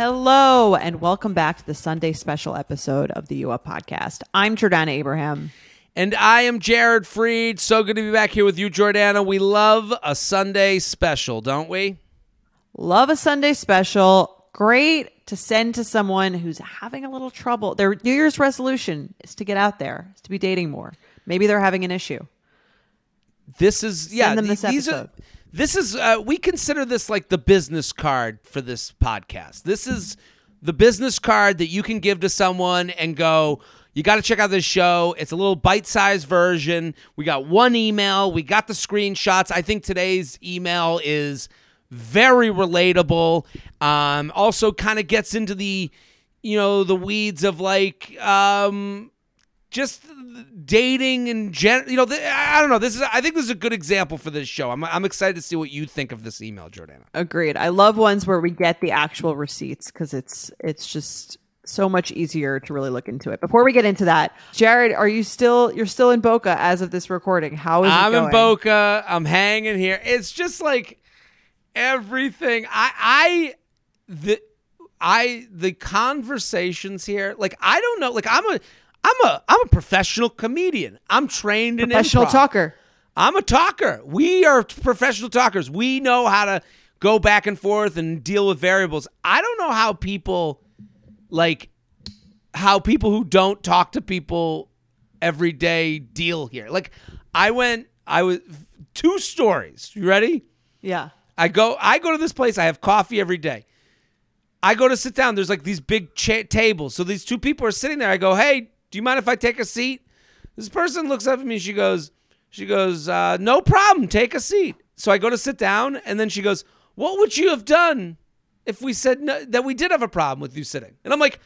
Hello, and welcome back to the Sunday special episode of the U Up podcast. I'm Jordana Abraham. And I am Jared Freid. So good to be back here with you, Jordana. We love a Sunday special, don't we? Love a Sunday special. Great to send to someone who's having a little trouble. Their New Year's resolution is to get out there, is to be dating more. Maybe they're having an issue. This is yeah. these episode. are this is uh, we consider this like the business card for this podcast. This is the business card that you can give to someone and go. You got to check out this show. It's a little bite-sized version. We got one email. We got the screenshots. I think today's email is very relatable. Um, also, kind of gets into the, you know, the weeds of like, um, just dating and gen. You know, th- I don't know. This is. I think this is a good example for this show. I'm. I'm excited to see what you think of this email, Jordana. Agreed. I love ones where we get the actual receipts because it's it's just so much easier to really look into it. Before we get into that, Jared, are you still you're still in Boca as of this recording? How is it I'm in Boca. I'm hanging here. It's just like everything. I. I. The. I. The conversations here. Like I don't know. Like I'm a. I'm a. I'm a professional comedian. I'm trained in Professional improv. talker. I'm a talker. We are professional talkers. We know how to go back and forth and deal with variables. I don't know how people like how people who don't talk to people every day deal here. Like I went I was two stories. You ready? Yeah. I go I go to this place. I have coffee every day. I go to sit down. There's like these big cha- tables. So these two people are sitting there. I go, "Hey, do you mind if I take a seat?" This person looks up at me. She goes, "She goes, uh, no problem. Take a seat." So I go to sit down, and then she goes, "What would you have done if we said no, that we did have a problem with you sitting?" And I'm like,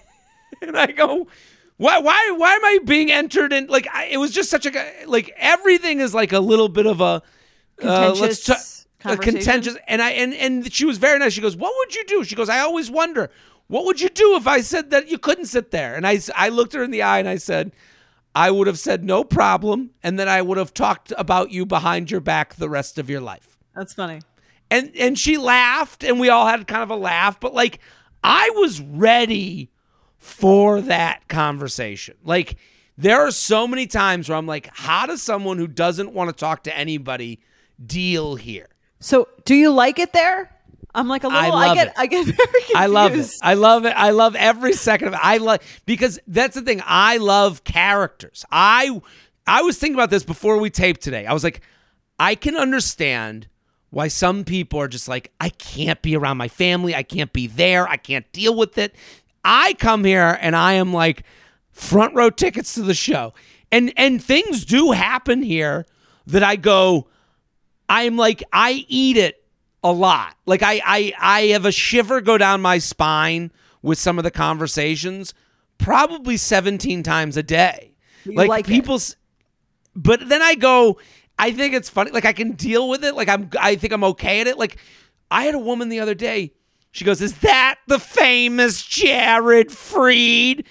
and I go, "Why? Why? Why am I being entered in?" Like I, it was just such a like everything is like a little bit of a uh, let's Contentious ta- contentious and I and and she was very nice. She goes, "What would you do?" She goes, "I always wonder, what would you do if I said that you couldn't sit there?" And I, I looked her in the eye and I said, "I would have said no problem, and then I would have talked about you behind your back the rest of your life." That's funny. And and she laughed and we all had kind of a laugh, but like I was ready for that conversation. Like there are so many times where I'm like, how does someone who doesn't want to talk to anybody deal here? So, do you like it there? I'm like a little. I, love get. it. I get very confused. I love it. I love it. I love every second of it. I love because that's the thing. I love characters. I I was thinking about this before we taped today. I was like, I can understand why some people are just like, I can't be around my family. I can't be there. I can't deal with it. I come here and I am like front row tickets to the show. And and things do happen here that I go, I'm like I eat it a lot. Like I I I have a shiver go down my spine with some of the conversations probably 17 times a day. Like, like it. people's but then I go I think it's funny like I can deal with it. Like I'm I think I'm okay at it. Like I had a woman the other day. She goes, "Is that the famous Jared Freid?"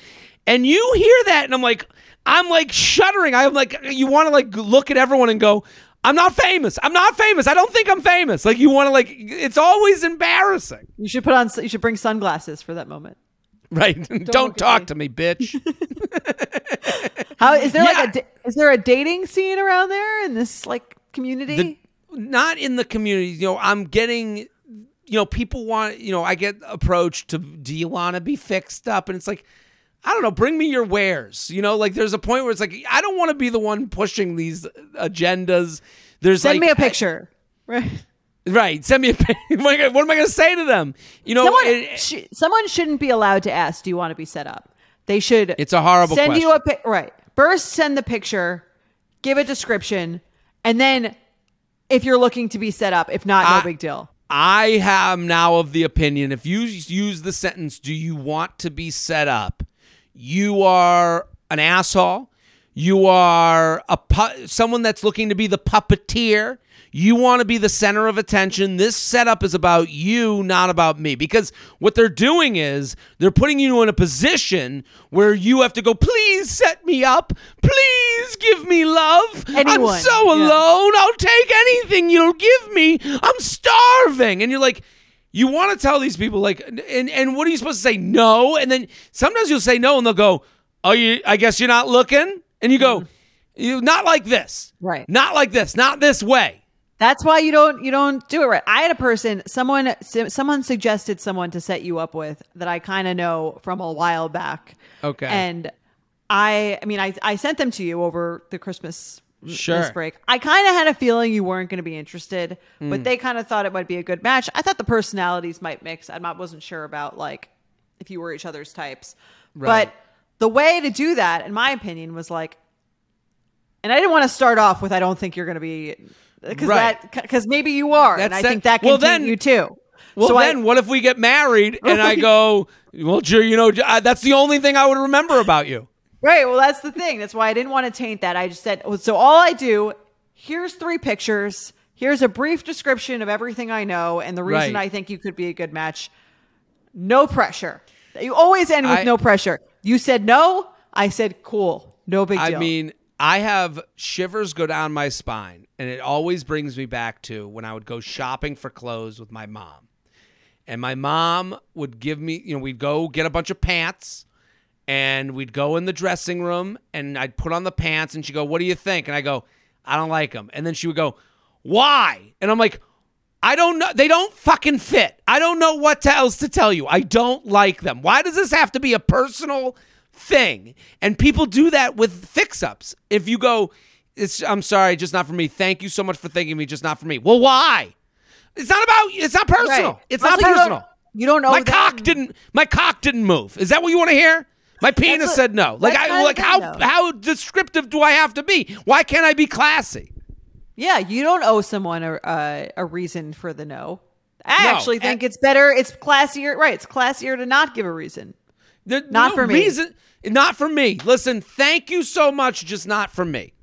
And you hear that and I'm like I'm like shuddering. I'm like you want to like look at everyone and go, I'm not famous. I'm not famous. I don't think I'm famous. Like you want to like it's always embarrassing. You should put on. You should bring sunglasses for that moment. Right. Don't, at talk to me, bitch. How is there Yeah. like a is there a dating scene around there in this like community? the, not in the community. You know, I'm getting, you know, people want, you know, I get approached to, do you want to be fixed up? And it's like, I don't know, bring me your wares. You know, like there's a point where it's like, I don't want to be the one pushing these agendas. There's Send like, me a picture. Right. right. Send me a pic- what am I gonna- what am I going to say to them? You know, Someone, it- sh- someone shouldn't be allowed to ask, "Do you want to be set up?" They should. It's a horrible Send you a question. pic. Right. First, send the picture, give a description, and then, if you're looking to be set up, if not, no I- big deal. I am now of the opinion if you use the sentence, do you want to be set up? You are an asshole. You are a pu- someone that's looking to be the puppeteer. You want to be the center of attention. This setup is about you, not about me. Because what they're doing is they're putting you in a position where you have to go, please set me up. Please give me love. Anyone, I'm so yeah. alone. I'll take anything you'll give me. I'm starving. And you're like, you want to tell these people, like, and, and what are you supposed to say? No. And then sometimes you'll say no, and they'll go, oh, you, I guess you're not looking. And you go, mm-hmm. you not like this. Right. Not like this. Not this way. That's why you don't you don't do it right. I had a person, someone someone suggested someone to set you up with that I kind of know from a while back. Okay. And I I mean I I sent them to you over the Christmas Sure. this break. I kind of had a feeling you weren't going to be interested, Hmm. but they kind of thought it might be a good match. I thought the personalities might mix. I wasn't sure about like if you were each other's types. Right. But the way to do that in my opinion was like and I didn't want to start off with I don't think you're going to be because Right. that because maybe you are, and I that- think that can well, then- you too. Well, so then I, what if we get married and I go, well, you know, that's the only thing I would remember about you. Right. Well, that's the thing. That's why I didn't want to taint that. I just said oh, so. All I do here's three pictures. Here's a brief description of everything I know and the reason Right. I think you could be a good match. No pressure. You always end with I- no pressure. You said no. I said cool. No big deal. I mean, I have shivers go down my spine, and it always brings me back to when I would go shopping for clothes with my mom. And my mom would give me, you know, we'd go get a bunch of pants and we'd go in the dressing room and I'd put on the pants and she'd go, What do you think? And I go, I don't like them. And then she would go, Why? And I'm like, I don't know. They don't fucking fit. I don't know what to- else to tell you. I don't like them. Why does this have to be a personal thing? And people do that with fix ups. If you go, it's, I'm sorry, just not for me. Thank you so much for thanking me, just not for me. Well, why? It's not about, it's not personal. Right. It's Also, not you don't- personal. You don't know my cock didn't, my cock didn't move. Is that what you want to hear? My penis what- said no. Like, I, like how, though. how descriptive do I have to be? Why can't I be classy? Yeah, you don't owe someone a a, a reason for the no. I No, actually think and- it's better. It's classier, right? It's classier to not give a reason. There- Not no for me. reason, Not for me. Listen, thank you so much, just not for me.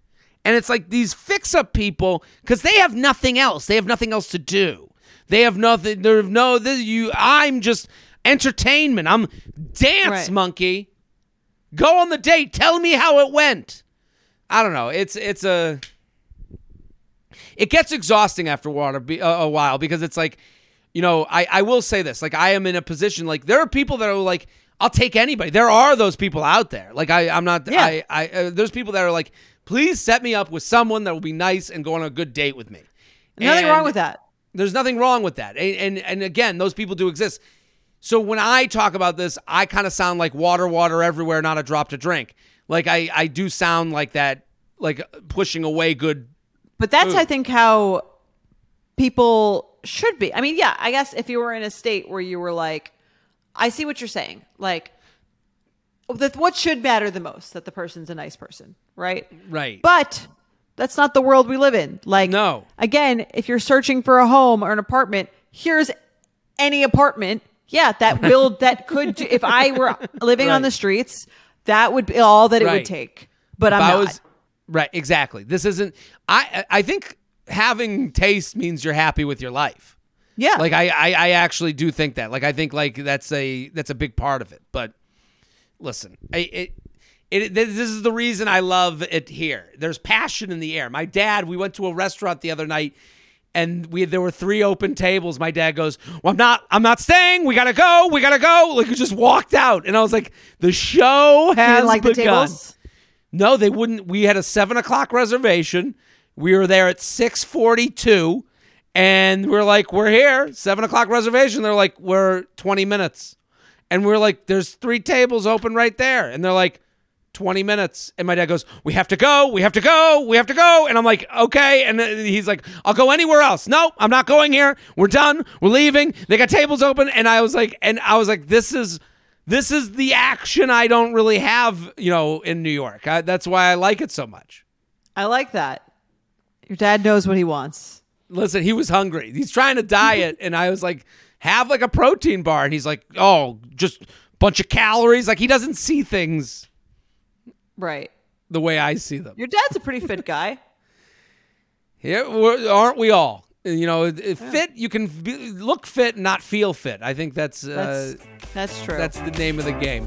And it's like these fix up people because they have nothing else. They have nothing else to do. They have nothing. They have no. This, you. I'm just entertainment. I'm dance Right. monkey. Go on the date. Tell me how it went. I don't know. It's it's a. It gets exhausting after a while, be- a a while because it's like, you know, I I will say this. Like I am in a position like there are people that are like. I'll take anybody. There are those people out there. Like I, I'm not. Yeah. I, I. Uh, there's people that are like, please set me up with someone that will be nice and go on a good date with me. Nothing And wrong with that. There's nothing wrong with that. And, and and again, those people do exist. So when I talk about this, I kind of sound like water, water everywhere, not a drop to drink. Like I, I do sound like that, like pushing away good. But that's, Ooh. I think, how people should be. I mean, yeah, I guess if you were in a state where you were like, I see what you're saying. Like, what should matter the most that the person's a nice person, right? Right. But that's not the world we live in. Like, No. Again, if you're searching for a home or an apartment, here's any apartment. Yeah, that will that could. do- If I were living on the streets, that would be all that it Right. would take. But I'm If I not. was right, exactly. This isn't. I I think having taste means you're happy with your life. yeah, Like I, I, I actually do think that. Like I think like that's a that's a big part of it. But listen, I, it, it this is the reason I love it here. There's passion in the air. My dad, we went to a restaurant the other night. And we there were three open tables. My dad goes, "Well, I'm not. I'm not staying. We gotta go. We gotta go." Like he just walked out, and I was like, "The show has like begun." tables. No, they wouldn't. We had a seven o'clock reservation. We were there at six forty-two, and we are like, "We're here." Seven o'clock reservation. They're like, "We're twenty minutes," and we're like, "There's three tables open right there," and they're like. 20 minutes and my dad goes we have to go we have to go we have to go and i'm like okay and he's like i'll go anywhere else no i'm not going here we're done we're leaving they got tables open and i was like and i was like this is this is the action I don't really have, you know, in New York. I, that's why I like it so much. I like that. Your dad knows what he wants. Listen, he was hungry. He's trying to diet, and I was like, have like a protein bar, and he's like, oh, just bunch of calories. Like he doesn't see things Right. the way I see them. Your dad's a pretty fit guy. Yeah, aren't we all? You know, it fit. You can be, look fit, not feel fit. I think that's uh, That's that's true. that's the name of the game.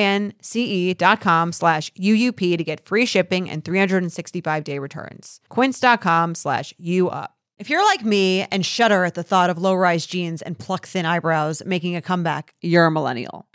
Q-U-I-N-C-E dot com slash UUP to get free shipping and 365 day returns. Quince.com slash UUP. If you're like me and shudder at the thought of low rise jeans and pluck thin eyebrows making a comeback, you're a millennial.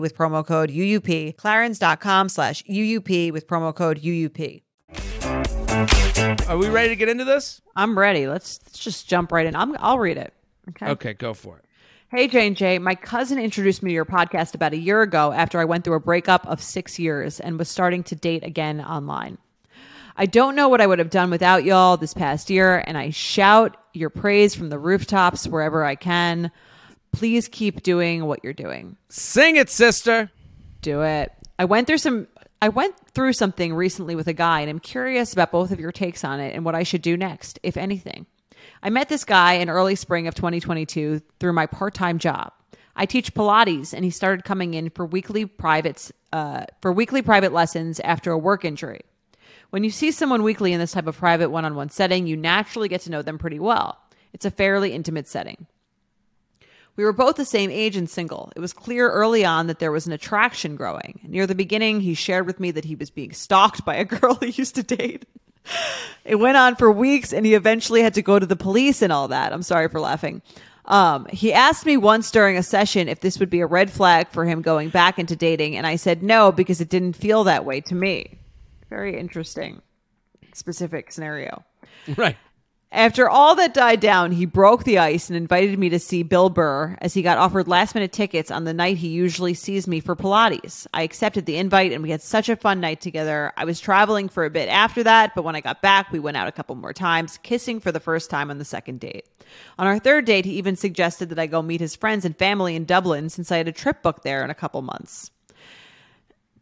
with promo code UUP, clarins.com slash UUP with promo code UUP. Are we ready to get into this? I'm ready. Let's, let's just jump right in. I'm, I'll read it. Okay. Okay, go for it. Hey, Jane J. My cousin introduced me to your podcast about a year ago after I went through a breakup of six years and was starting to date again online. I don't know what I would have done without y'all this past year, and I shout your praise from the rooftops wherever I can. Please keep doing what you're doing. Sing it, sister. Do it. I went through some I went through something recently with a guy and I'm curious about both of your takes on it and what I should do next, if anything. I met this guy in early spring of 2022 through my part-time job. I teach Pilates and he started coming in for weekly privates uh, for weekly private lessons after a work injury. When you see someone weekly in this type of private one-on-one setting, you naturally get to know them pretty well. It's a fairly intimate setting. We were both the same age and single. It was clear early on that there was an attraction growing. Near the beginning, he shared with me that he was being stalked by a girl he used to date. It went on for weeks and he eventually had to go to the police and all that. I'm sorry for laughing. Um, he asked me once during a session if this would be a red flag for him going back into dating, and I said no because it didn't feel that way to me. Very interesting, specific scenario. Right. After all that died down, he broke the ice and invited me to see Bill Burr as he got offered last minute tickets on the night he usually sees me for Pilates. I accepted the invite and we had such a fun night together. I was traveling for a bit after that, but when I got back, we went out a couple more times, kissing for the first time on the second date. On our third date, he even suggested that I go meet his friends and family in Dublin since I had a trip booked there in a couple months.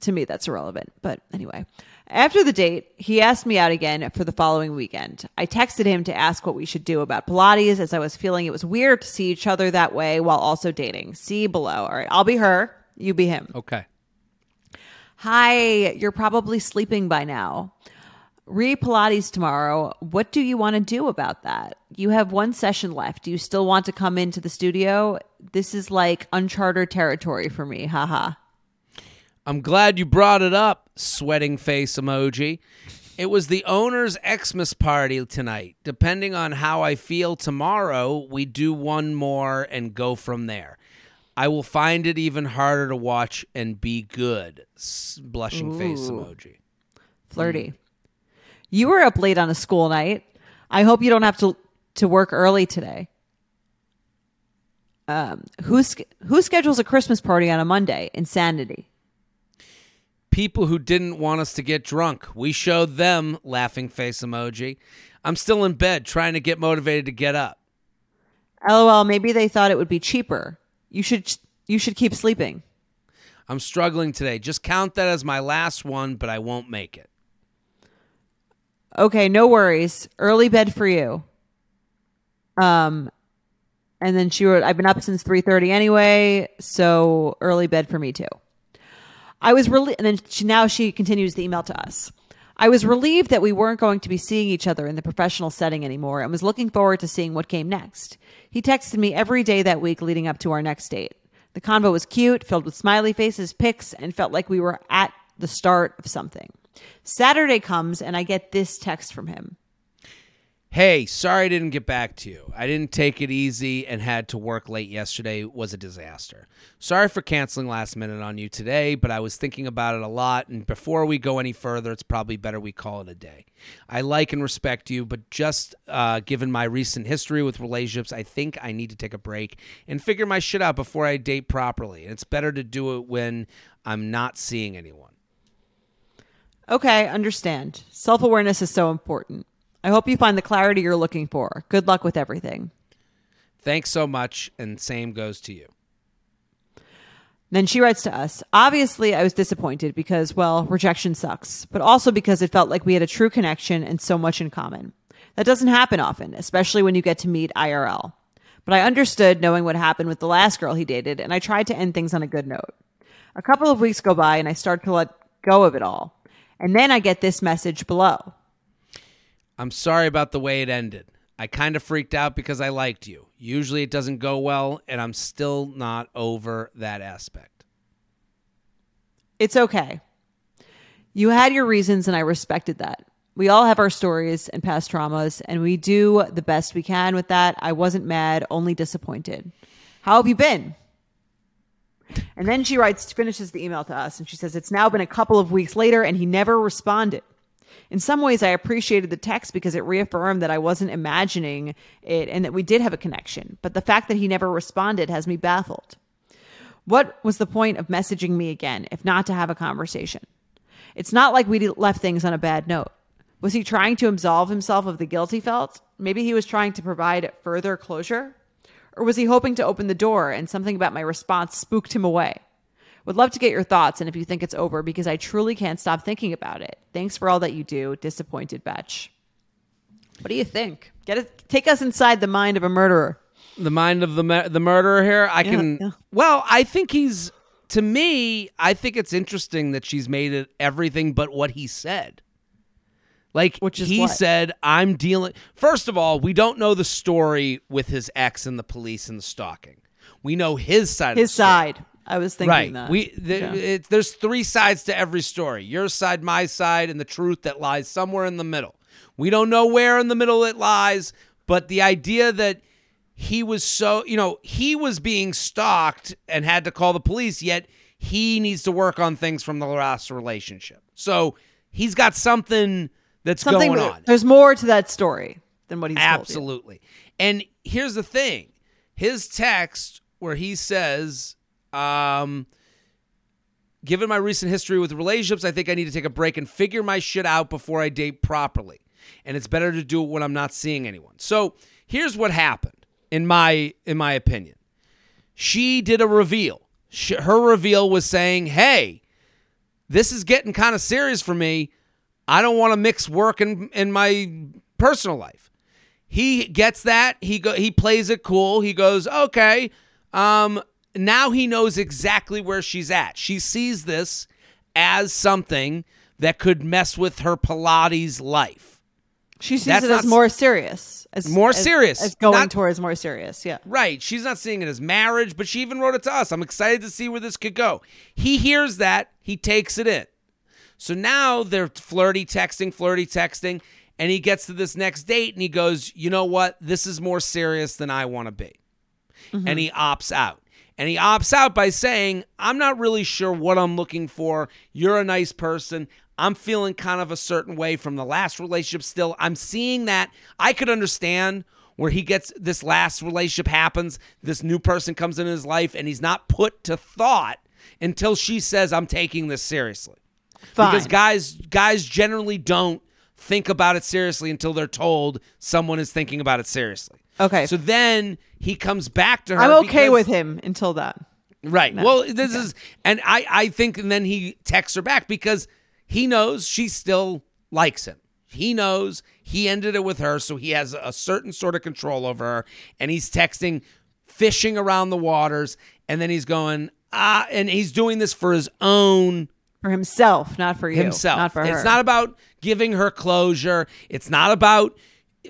To me, that's irrelevant, but anyway. After the date, he asked me out again for the following weekend. I texted him to ask what we should do about Pilates as I was feeling it was weird to see each other that way while also dating. See below. All right, I'll be her, you be him. Okay. Hi, you're probably sleeping by now. Re Pilates tomorrow. What do you want to do about that? You have one session left. Do you still want to come into the studio? This is like uncharted territory for me. Haha. I'm glad you brought it up, sweating face emoji. It was the owner's Xmas party tonight. Depending on how I feel tomorrow, we do one more and go from there. I will find it even harder to watch and be good. S- blushing face emoji. Flirty. You were up late on a school night. I hope you don't have to to work early today. Um, who sch- who schedules a Christmas party on a Monday? Insanity. People who didn't want us to get drunk. We showed them laughing face emoji. I'm still in bed trying to get motivated to get up. LOL. Maybe they thought it would be cheaper. You should you should keep sleeping. I'm struggling today. Just count that as my last one, but I won't make it. Okay, no worries. Early bed for you. Um, and then she wrote, "I've been up since three thirty anyway, so early bed for me too." I was really, and then she, now she continues the email to us. I was relieved that we weren't going to be seeing each other in the professional setting anymore, and was looking forward to seeing what came next. He texted me every day that week leading up to our next date. The convo was cute, filled with smiley faces, pics, and felt like we were at the start of something. Saturday comes, and I get this text from him. Hey, sorry I didn't get back to you. I didn't take it easy and had to work late yesterday. It was a disaster. Sorry for canceling last minute on you today, but I was thinking about it a lot and before we go any further, it's probably better we call it a day. I like and respect you, but just uh, given my recent history with relationships, I think I need to take a break and figure my shit out before I date properly. And it's better to do it when I'm not seeing anyone. Okay, understand. Self awareness is so important. I hope you find the clarity you're looking for. Good luck with everything. Thanks so much, and same goes to you. Then she writes to us Obviously, I was disappointed because, well, rejection sucks, but also because it felt like we had a true connection and so much in common. That doesn't happen often, especially when you get to meet IRL. But I understood knowing what happened with the last girl he dated, and I tried to end things on a good note. A couple of weeks go by, and I start to let go of it all. And then I get this message below. I'm sorry about the way it ended. I kind of freaked out because I liked you. Usually it doesn't go well, and I'm still not over that aspect. It's okay. You had your reasons, and I respected that. We all have our stories and past traumas, and we do the best we can with that. I wasn't mad, only disappointed. How have you been? And then she writes, finishes the email to us, and she says, It's now been a couple of weeks later, and he never responded. In some ways, I appreciated the text because it reaffirmed that I wasn't imagining it and that we did have a connection. But the fact that he never responded has me baffled. What was the point of messaging me again if not to have a conversation? It's not like we left things on a bad note. Was he trying to absolve himself of the guilt he felt? Maybe he was trying to provide further closure? Or was he hoping to open the door and something about my response spooked him away? Would love to get your thoughts and if you think it's over because I truly can't stop thinking about it. Thanks for all that you do. Disappointed Betch. What do you think? Get it take us inside the mind of a murderer. The mind of the the murderer here. I can. yeah. Well, I think he's. To me, I think it's interesting that she's made it everything but what he said. Like Which is he what? said, I'm dealing. First of all, we don't know the story with his ex and the police and the stalking. We know his side. of His the story. side. I was thinking Right. that. We the, Yeah. it, there's three sides to every story. Your side, my side, and the truth that lies somewhere in the middle. We don't know where in the middle it lies, but the idea that he was so, you know, he was being stalked and had to call the police, yet he needs to work on things from the last relationship. So he's got something that's Something going on. There's more to that story than what he's told you. Absolutely. And here's the thing his text where he says, um, given my recent history with relationships, I think I need to take a break and figure my shit out before I date properly. And it's better to do it when I'm not seeing anyone. So here's what happened, in my in my opinion. She did a reveal. Sh her reveal was saying, "Hey, this is getting kind of serious for me. I don't want to mix work and in my personal life." He gets that. He go he plays it cool. He goes, "Okay, um now he knows exactly where she's at. She sees this as something that could mess with her Pilates life." She sees That's it as more serious. As More as- serious. As going Not- towards more serious. Yeah. Right. She's not seeing it as marriage, but she even wrote it to us. I'm excited to see where this could go. He hears that, he takes it in. So now they're flirty texting, flirty texting, and he gets to this next date and he goes, You know what? This is more serious than I want to be. And mm-hmm. he opts out. And he opts out by saying, I'm not really sure what I'm looking for. You're a nice person. I'm feeling kind of a certain way from the last relationship still. I'm seeing that. I could understand where he gets this last relationship happens, this new person comes in his life, and he's not put to thought until she says, I'm taking this seriously. Fine. Because guys guys generally don't think about it seriously until they're told someone is thinking about it seriously. Okay. So then he comes back to her. I'm okay because- with him until that. Right. Well, this is, and I, I think, and then he texts her back because he knows she still likes him. He knows he ended it with her, so he has a certain sort of control over her, and he's texting, fishing around the waters, and then he's going, ah, and he's doing this for his own For himself, not for you. himself. Not for her. It's not about giving her closure. It's not about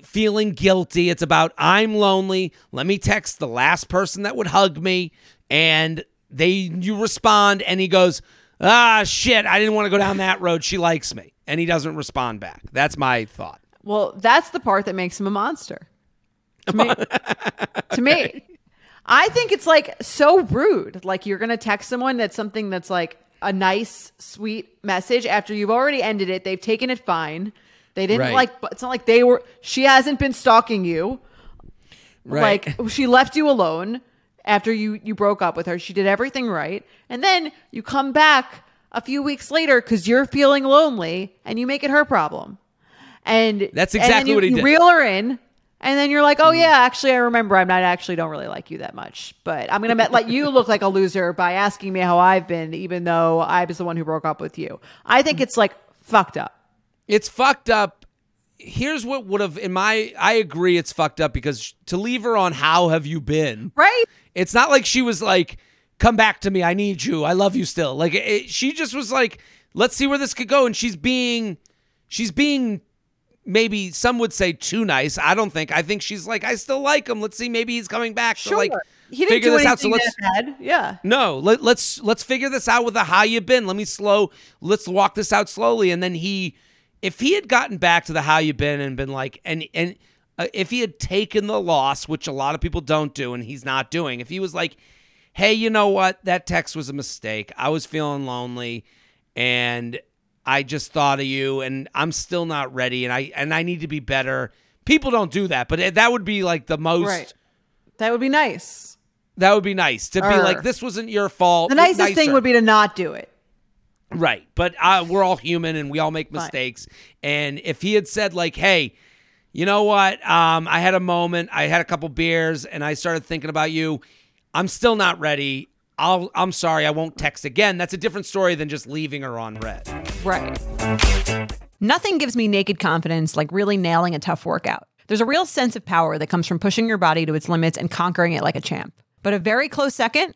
feeling guilty. It's about I'm lonely. Let me text the last person that would hug me and they you respond and he goes, "Ah, shit, I didn't want to go down that road. She likes me." And he doesn't respond back. That's my thought. Well, that's the part that makes him a monster. To me. to me. I think it's like so rude. Like you're going to text someone that's something that's like a nice, sweet message after you've already ended it. They've taken it fine. They didn't Right. like, but it's not like they were, she hasn't been stalking you. Right. Like she left you alone after you you broke up with her. She did everything right, and then you come back a few weeks later because you're feeling lonely, and you make it her problem. And That's and exactly you- what he you did. Reel her in, and then you're like, "Oh mm-hmm. yeah, actually, I remember. I'm not actually don't really like you that much, but I'm gonna let you look like a loser by asking me how I've been, even though I was the one who broke up with you. I think mm-hmm. it's like fucked up. It's fucked up. Here's what would have in my I agree it's fucked up because to leave her on how have you been? Right? It's not like she was like, "Come back to me. I need you. I love you still." Like it, she just was like, "Let's see where this could go." And she's being, she's being, maybe some would say too nice. I don't think. I think she's like, "I still like him. Let's see. Maybe he's coming back." So like, he didn't figure do this out. So let's. Yeah. No, let, let's let's figure this out with a how you been. Let me slow. Let's walk this out slowly. And then he, if he had gotten back to the how you been and been like, and and uh, if he had taken the loss, which a lot of people don't do, and he's not doing, if he was like, hey, you know what, that text was a mistake. I was feeling lonely, and I just thought of you, and I'm still not ready, and I and I need to be better. People don't do that, but that would be like the most. Right. That would be nice. That would be nice to be like, this wasn't your fault. The nicest thing would be to not do it. Right. But uh, we're all human and we all make mistakes. And if he had said, like, hey, you know what? Um, I had a moment, I had a couple beers, and I started thinking about you. I'm still not ready. I'll, I'm sorry, I won't text again. That's a different story than just leaving her on red. Right. Nothing gives me naked confidence like really nailing a tough workout. There's a real sense of power that comes from pushing your body to its limits and conquering it like a champ. But a very close second,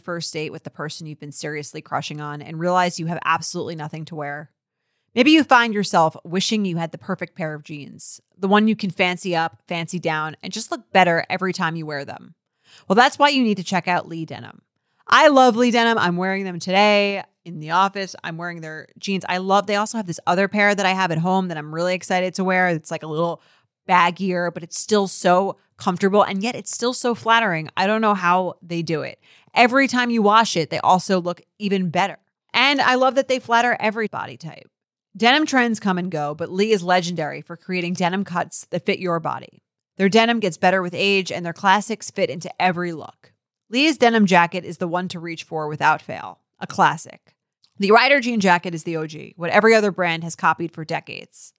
first date with the person you've been seriously crushing on and realize you have absolutely nothing to wear? Maybe you find yourself wishing you had the perfect pair of jeans, the one you can fancy up, fancy down, and just look better every time you wear them. Well, that's why you need to check out Lee Denim. I love Lee Denim. I'm wearing them today in the office. I'm wearing their jeans. I love, they also have this other pair that I have at home that I'm really excited to wear. It's like a little baggier, but it's still so comfortable and yet it's still so flattering. I don't know how they do it. Every time you wash it, they also look even better. And I love that they flatter every body type. Denim trends come and go, but Lee is legendary for creating denim cuts that fit your body. Their denim gets better with age, and their classics fit into every look. Lee's denim jacket is the one to reach for without fail, a classic. The Rider jean jacket is the OG, what every other brand has copied for decades.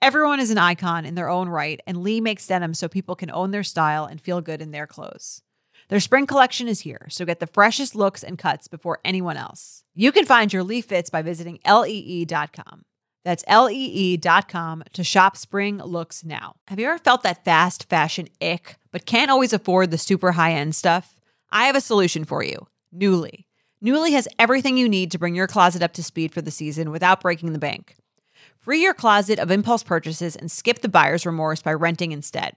Everyone is an icon in their own right, and Lee makes denim so people can own their style and feel good in their clothes. Their spring collection is here, so get the freshest looks and cuts before anyone else. You can find your Lee fits by visiting lee.com. That's lee.com to shop spring looks now. Have you ever felt that fast fashion ick, but can't always afford the super high end stuff? I have a solution for you Nuuly. Nuuly has everything you need to bring your closet up to speed for the season without breaking the bank. Free your closet of impulse purchases and skip the buyer's remorse by renting instead.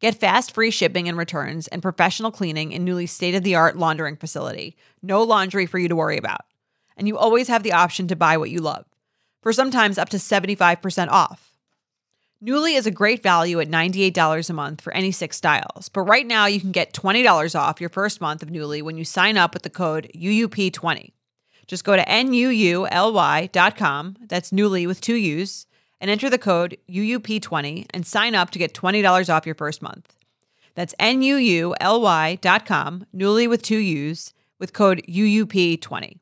Get fast free shipping and returns and professional cleaning in Nuuly's state of the art laundering facility. No laundry for you to worry about. And you always have the option to buy what you love, for sometimes up to 75% off. Nuuly is a great value at $98 a month for any six styles, but right now you can get $20 off your first month of Nuuly when you sign up with the code UUP20. Just go to NUULY.com, that's Nuuly with two U's, and enter the code UUP20 and sign up to get $20 off your first month. That's N-U-U-L-Y dot com, Nuuly with two U's, with code UUP20.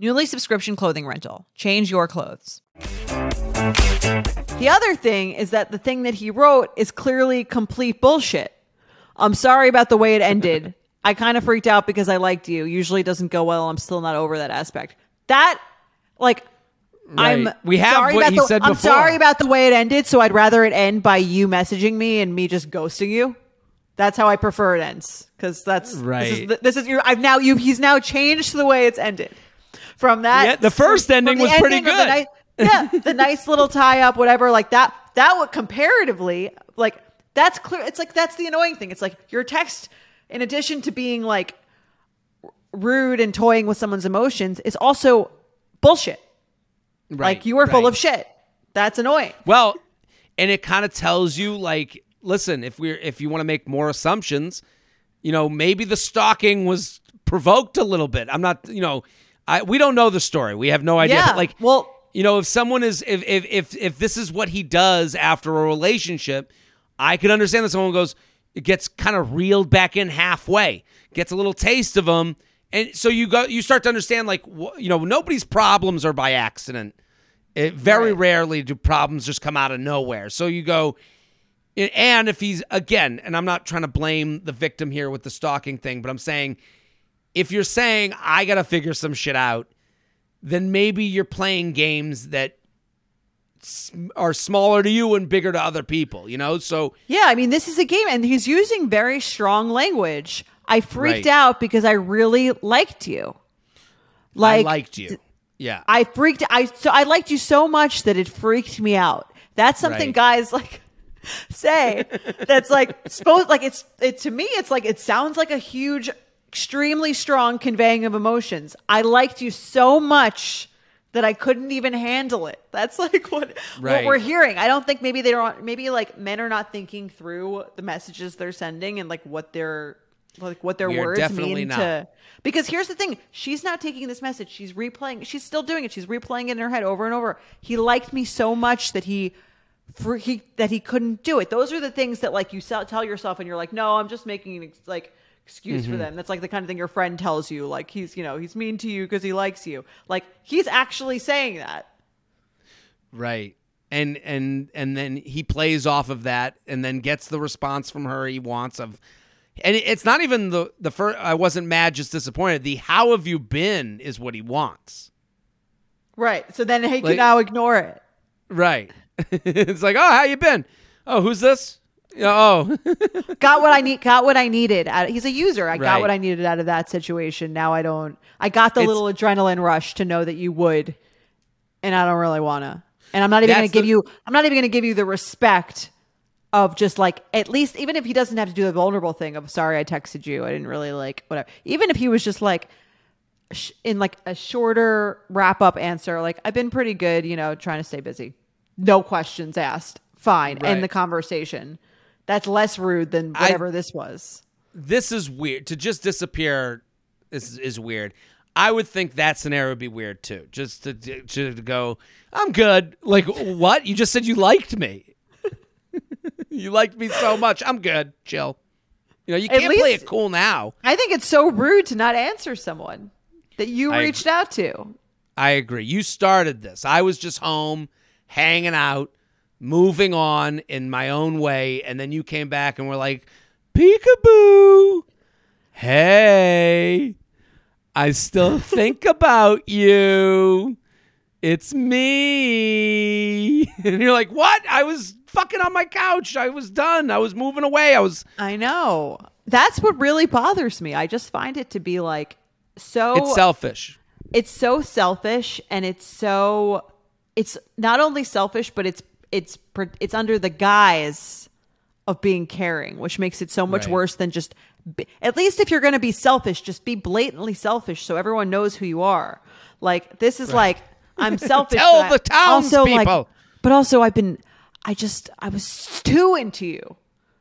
Nuuly subscription clothing rental. Change your clothes. The other thing is that the thing that he wrote is clearly complete bullshit. I'm sorry about the way it ended. I kind of freaked out because I liked you. Usually it doesn't go well. I'm still not over that aspect. That, like, I'm We have sorry what about he the, said I'm before. sorry about the way it ended, so I'd rather it end by you messaging me and me just ghosting you. That's how I prefer it ends because that's This is, Right. the- this is your. I've now you. He's now changed the way it's ended. From that, Yeah, the first ending the was pretty ending the good. ni- yeah, the nice little tie up, whatever, like that. That would comparatively, like that's clear. It's like that's the annoying thing. It's like your text, in addition to being like rude and toying with someone's emotions, is also bullshit. Like you are full of shit. That's annoying. Well, and it kind of tells you like, listen, if we're if you want to make more assumptions, you know, maybe the stalking was provoked a little bit. I'm not, you know, I we don't know the story. We have no idea. Yeah, like, well- you know, if someone is if if if if this is what he does after a relationship, I could understand that someone goes it gets kind of reeled back in halfway, gets a little taste of them, and so you go you start to understand like you know nobody's problems are by accident It very Right. rarely do problems just come out of nowhere. So you go, and if he's again, and I'm not trying to blame the victim here with the stalking thing, but I'm saying if you're saying I got to figure some shit out, then maybe you're playing games that are smaller to you and bigger to other people, you know? So Yeah, I mean, this is a game, and he's using very strong language. I freaked Right. out because I really liked you. Like, I liked you. Yeah. I freaked. I so I liked you so much that it freaked me out. That's something Right. guys like say. That's like supposed like it's it to me. It's like it sounds like a huge, extremely strong conveying of emotions. I liked you so much that I couldn't even handle it. That's like what what we're hearing. I don't think maybe they don't. Maybe like men are not thinking through the messages they're sending and like what their like what their words mean not. to because here's the thing she's not taking this message she's replaying she's still doing it she's replaying it in her head over and over he liked me so much that he for he that he couldn't do it those are the things that like you sell, tell yourself and you're like no i'm just making an ex- like excuse Mm-hmm. for them that's like the kind of thing your friend tells you like he's you know he's mean to you because he likes you like he's actually saying that Right. And and and then he plays off of that and then gets the response from her he wants of and it's not even the the first I wasn't mad just disappointed. The how have you been is what he wants. right so then he can now ignore it Right. it's like, "Oh, how you been? Oh, who's this?" Oh. got what I need. Got what I needed. He's a user. I got what I needed out of that situation. Now I don't. I got the It's- little adrenaline rush to know that you would, and I don't really want to. And I'm not even That's to give you. I'm not even going to give you the respect of just like at least even if he doesn't have to do the vulnerable thing of sorry I texted you. I didn't really like whatever. Even if he was just like sh- in like a shorter wrap up answer, like I've been pretty good. You know, trying to stay busy. No questions asked. Fine. Right. End the conversation. That's less rude than I- whatever this was. this is weird. To just disappear is is weird. I would think that scenario would be weird too. Just to to, to go, I'm good. Like what? You just said you liked me. You liked me so much. I'm good. Chill. You know, you At can't play it cool now. I think it's so rude to not answer someone that you I reached out to. I agree. You started this. I was just home, hanging out, moving on in my own way, and then you came back and were like, "Peekaboo, hey, I still think about you. It's me." And you're like, "What? I was fucking on my couch. I was done. I was moving away. I was." I know. That's what really bothers me. I just find it to be like so It's selfish. it's so selfish and it's so it's not only selfish but it's it's it's under the guise of being caring which makes it so much Right. worse than just be, at least if you're going to be selfish just be blatantly selfish so everyone knows who you are like this is like i'm selfish Tell the also, like- townspeople. but also i've been i just i was too into you.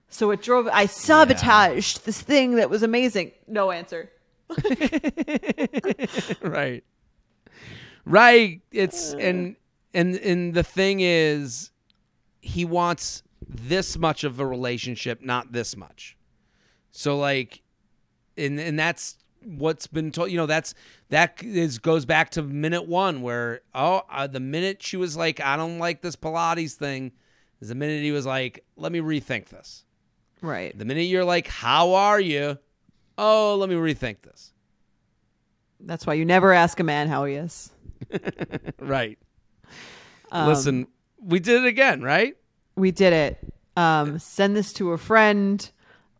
So it drove i sabotaged this thing that was amazing. No answer. Right. Right. It's and and and the thing is he wants this much of a relationship not this much. So like and and that's what's been told you know that's that is goes back to minute one where oh uh, the minute she was like i don't like this pilates thing is the minute he was like let me rethink this right the minute you're like how are you oh let me rethink this that's why you never ask a man how he is Right. Um, Listen, we did it again, right? We did it. Um, send this to a friend.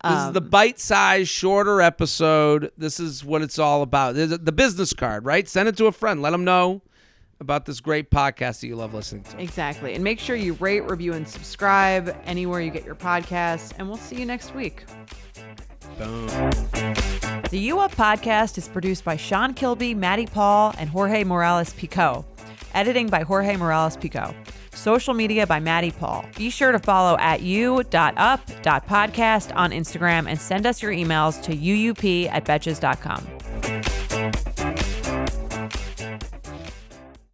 This is Um, the bite-sized, shorter episode. This is what it's all about. The business card, right? Send it to a friend. Let them know about this great podcast that you love listening to. Exactly. And make sure you rate, review, and subscribe anywhere you get your podcasts. And we'll see you next week. Boom. The U Up podcast is produced by Sean Kilby, Maddie Paul, and Jorge Morales Pico. Editing by Jorge Morales Pico. Social media by Maddie Paul. Be sure to follow at u.up.podcast on Instagram and send us your emails to uup at betches.com.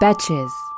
Betches.